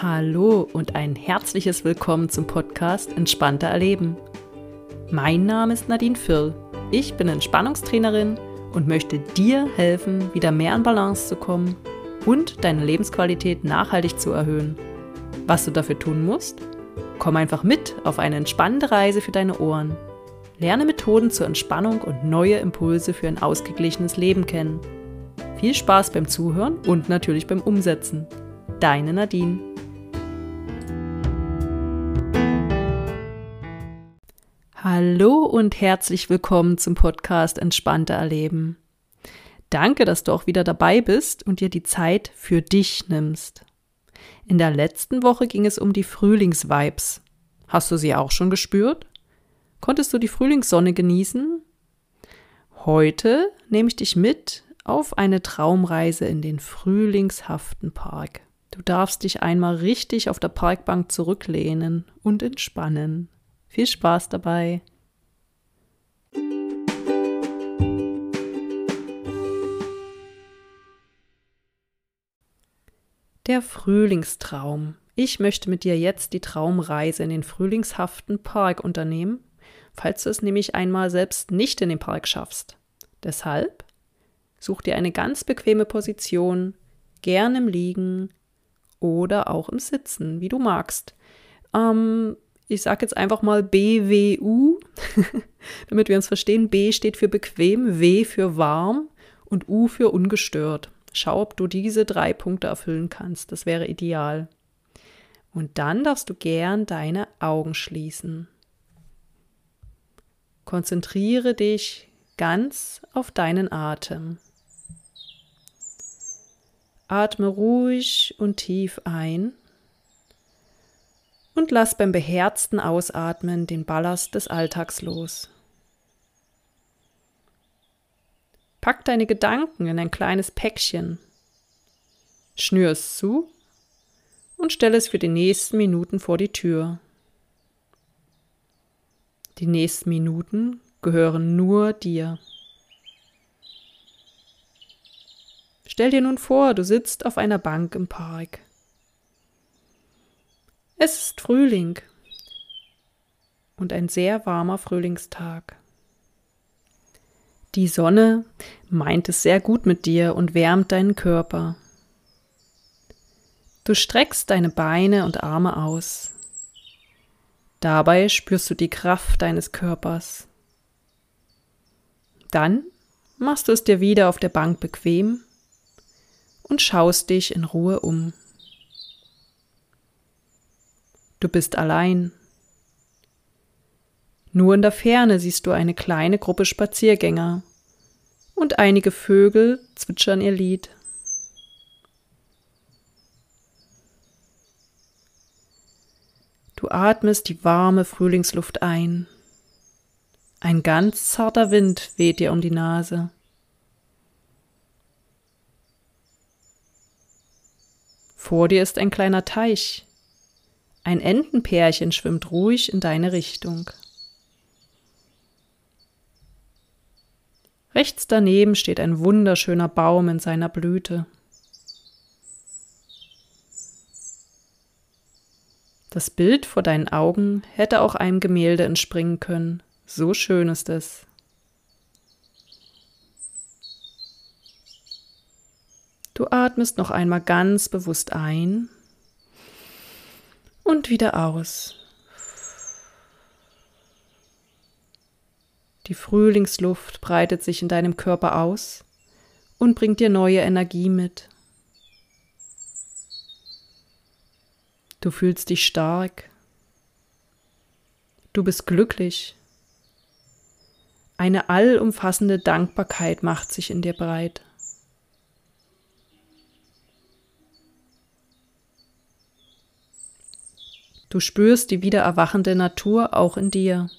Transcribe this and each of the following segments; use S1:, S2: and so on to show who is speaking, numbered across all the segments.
S1: Hallo und ein herzliches Willkommen zum Podcast Entspannter Erleben. Mein Name ist Nadine Firl. Ich bin Entspannungstrainerin und möchte dir helfen, wieder mehr in Balance zu kommen und deine Lebensqualität nachhaltig zu erhöhen. Was du dafür tun musst? Komm einfach mit auf eine entspannende Reise für deine Ohren. Lerne Methoden zur Entspannung und neue Impulse für ein ausgeglichenes Leben kennen. Viel Spaß beim Zuhören und natürlich beim Umsetzen. Deine Nadine. Hallo und herzlich willkommen zum Podcast Entspannter Erleben. Danke, dass du auch wieder dabei bist und dir die Zeit für dich nimmst. In der letzten Woche ging es um die Frühlingsvibes. Hast du sie auch schon gespürt? Konntest du die Frühlingssonne genießen? Heute nehme ich dich mit auf eine Traumreise in den frühlingshaften Park. Du darfst dich einmal richtig auf der Parkbank zurücklehnen und entspannen. Viel Spaß dabei! Der Frühlingstraum. Ich möchte mit dir jetzt die Traumreise in den frühlingshaften Park unternehmen, falls du es nämlich einmal selbst nicht in den Park schaffst. Deshalb such dir eine ganz bequeme Position, gern im Liegen oder auch im Sitzen, wie du magst. Ähm, ich sage jetzt einfach mal BWU, damit wir uns verstehen. B steht für bequem, W für warm und U für ungestört. Schau, ob du diese drei Punkte erfüllen kannst. Das wäre ideal. Und dann darfst du gern deine Augen schließen. Konzentriere dich ganz auf deinen Atem. Atme ruhig und tief ein und lass beim beherzten Ausatmen den Ballast des Alltags los. Pack deine Gedanken in ein kleines Päckchen, schnür es zu und stell es für die nächsten Minuten vor die Tür. Die nächsten Minuten gehören nur dir. Stell dir nun vor, du sitzt auf einer Bank im Park. Es ist Frühling und ein sehr warmer Frühlingstag. Die Sonne meint es sehr gut mit dir und wärmt deinen Körper. Du streckst deine Beine und Arme aus. Dabei spürst du die Kraft deines Körpers. Dann machst du es dir wieder auf der Bank bequem und schaust dich in Ruhe um. Du bist allein. Nur in der Ferne siehst du eine kleine Gruppe Spaziergänger und einige Vögel zwitschern ihr Lied. Du atmest die warme Frühlingsluft ein. Ein ganz zarter Wind weht dir um die Nase. Vor dir ist ein kleiner Teich. Ein Entenpärchen schwimmt ruhig in deine Richtung. Rechts daneben steht ein wunderschöner Baum in seiner Blüte. Das Bild vor deinen Augen hätte auch einem Gemälde entspringen können. So schön ist es. Du atmest noch einmal ganz bewusst ein und wieder aus. Die Frühlingsluft breitet sich in deinem Körper aus und bringt dir neue Energie mit. Du fühlst dich stark. Du bist glücklich. Eine allumfassende Dankbarkeit macht sich in dir breit. Du spürst die wieder erwachende Natur auch in dir.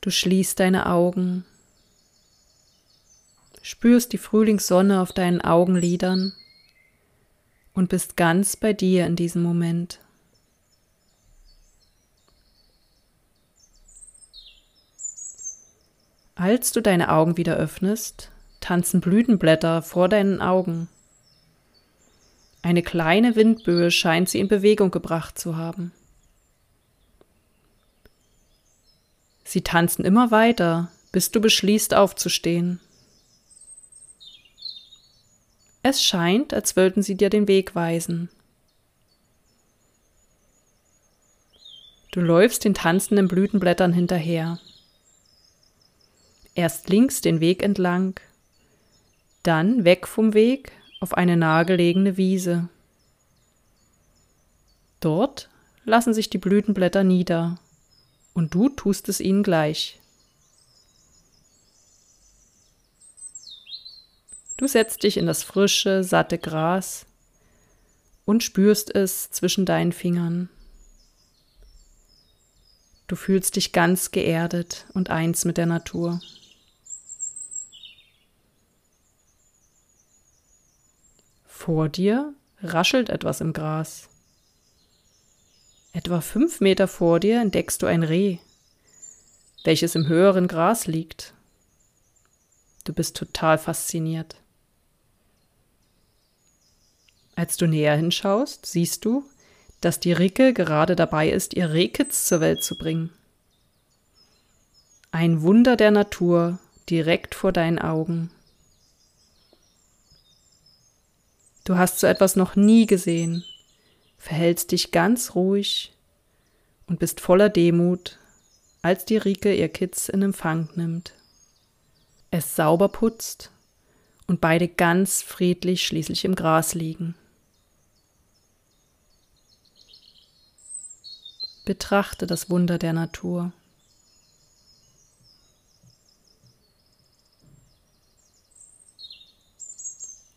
S1: Du schließt deine Augen, spürst die Frühlingssonne auf deinen Augenlidern und bist ganz bei dir in diesem Moment. Als du deine Augen wieder öffnest, tanzen Blütenblätter vor deinen Augen. Eine kleine Windböe scheint sie in Bewegung gebracht zu haben. Sie tanzen immer weiter, bis du beschließt aufzustehen. Es scheint, als wollten sie dir den Weg weisen. Du läufst den tanzenden Blütenblättern hinterher. Erst links den Weg entlang, dann weg vom Weg auf eine nahegelegene Wiese. Dort lassen sich die Blütenblätter nieder und du tust es ihnen gleich. Du setzt dich in das frische, satte Gras und spürst es zwischen deinen Fingern. Du fühlst dich ganz geerdet und eins mit der Natur. Vor dir raschelt etwas im Gras. Etwa fünf Meter vor dir entdeckst du ein Reh, welches im höheren Gras liegt. Du bist total fasziniert. Als du näher hinschaust, siehst du, dass die Ricke gerade dabei ist, ihr Rehkitz zur Welt zu bringen. Ein Wunder der Natur direkt vor deinen Augen. Du hast so etwas noch nie gesehen, verhältst dich ganz ruhig und bist voller Demut, als die Rike ihr Kitz in Empfang nimmt. Es sauber putzt und beide ganz friedlich schließlich im Gras liegen. Betrachte das Wunder der Natur.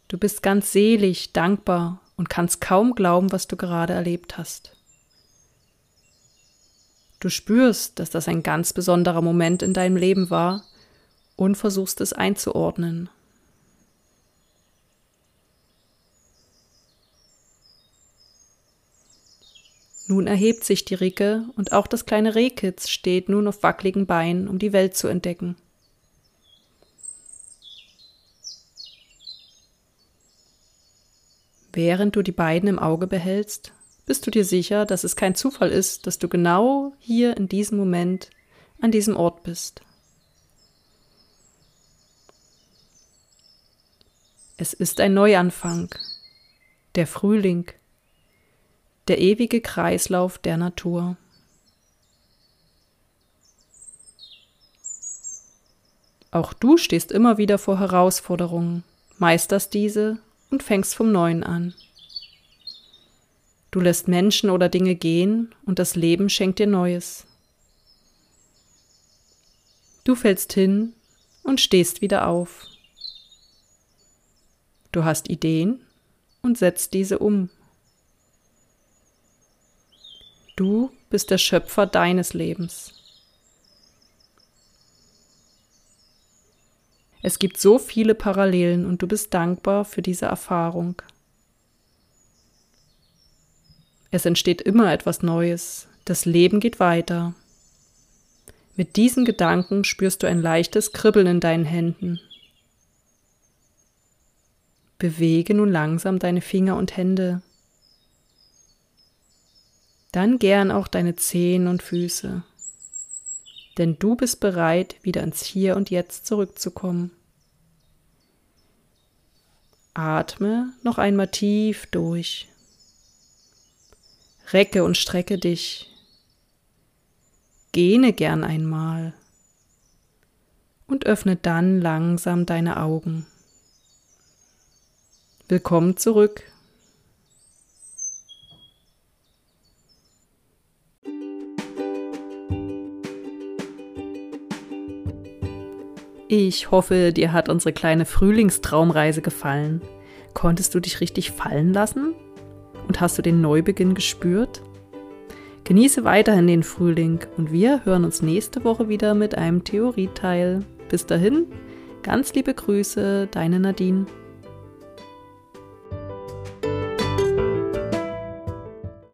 S1: Du bist ganz selig, dankbar und kannst kaum glauben, was du gerade erlebt hast. Du spürst, dass das ein ganz besonderer Moment in deinem Leben war und versuchst es einzuordnen. Nun erhebt sich die Ricke und auch das kleine Rehkitz steht nun auf wackeligen Beinen, um die Welt zu entdecken. Während du die beiden im Auge behältst, bist du dir sicher, dass es kein Zufall ist, dass du genau hier in diesem Moment an diesem Ort bist. Es ist ein Neuanfang, der Frühling, der ewige Kreislauf der Natur. Auch du stehst immer wieder vor Herausforderungen, meisterst diese und fängst vom Neuen an. Du lässt Menschen oder Dinge gehen und das Leben schenkt dir Neues. Du fällst hin und stehst wieder auf. Du hast Ideen und setzt diese um. Du bist der Schöpfer deines Lebens. Es gibt so viele Parallelen und du bist dankbar für diese Erfahrung. Es entsteht immer etwas Neues. Das Leben geht weiter. Mit diesen Gedanken spürst du ein leichtes Kribbeln in deinen Händen. Bewege nun langsam deine Finger und Hände dann gern auch deine Zehen und Füße. Denn du bist bereit, wieder ins Hier und Jetzt zurückzukommen. Atme noch einmal tief durch. Recke und strecke dich. Gähne gern einmal und öffne dann langsam deine Augen. Willkommen zurück Ich hoffe, dir hat unsere kleine Frühlingstraumreise gefallen. Konntest du dich richtig fallen lassen? Und hast du den Neubeginn gespürt? Genieße weiterhin den Frühling und wir hören uns nächste Woche wieder mit einem Theorieteil. Bis dahin, ganz liebe Grüße, deine Nadine.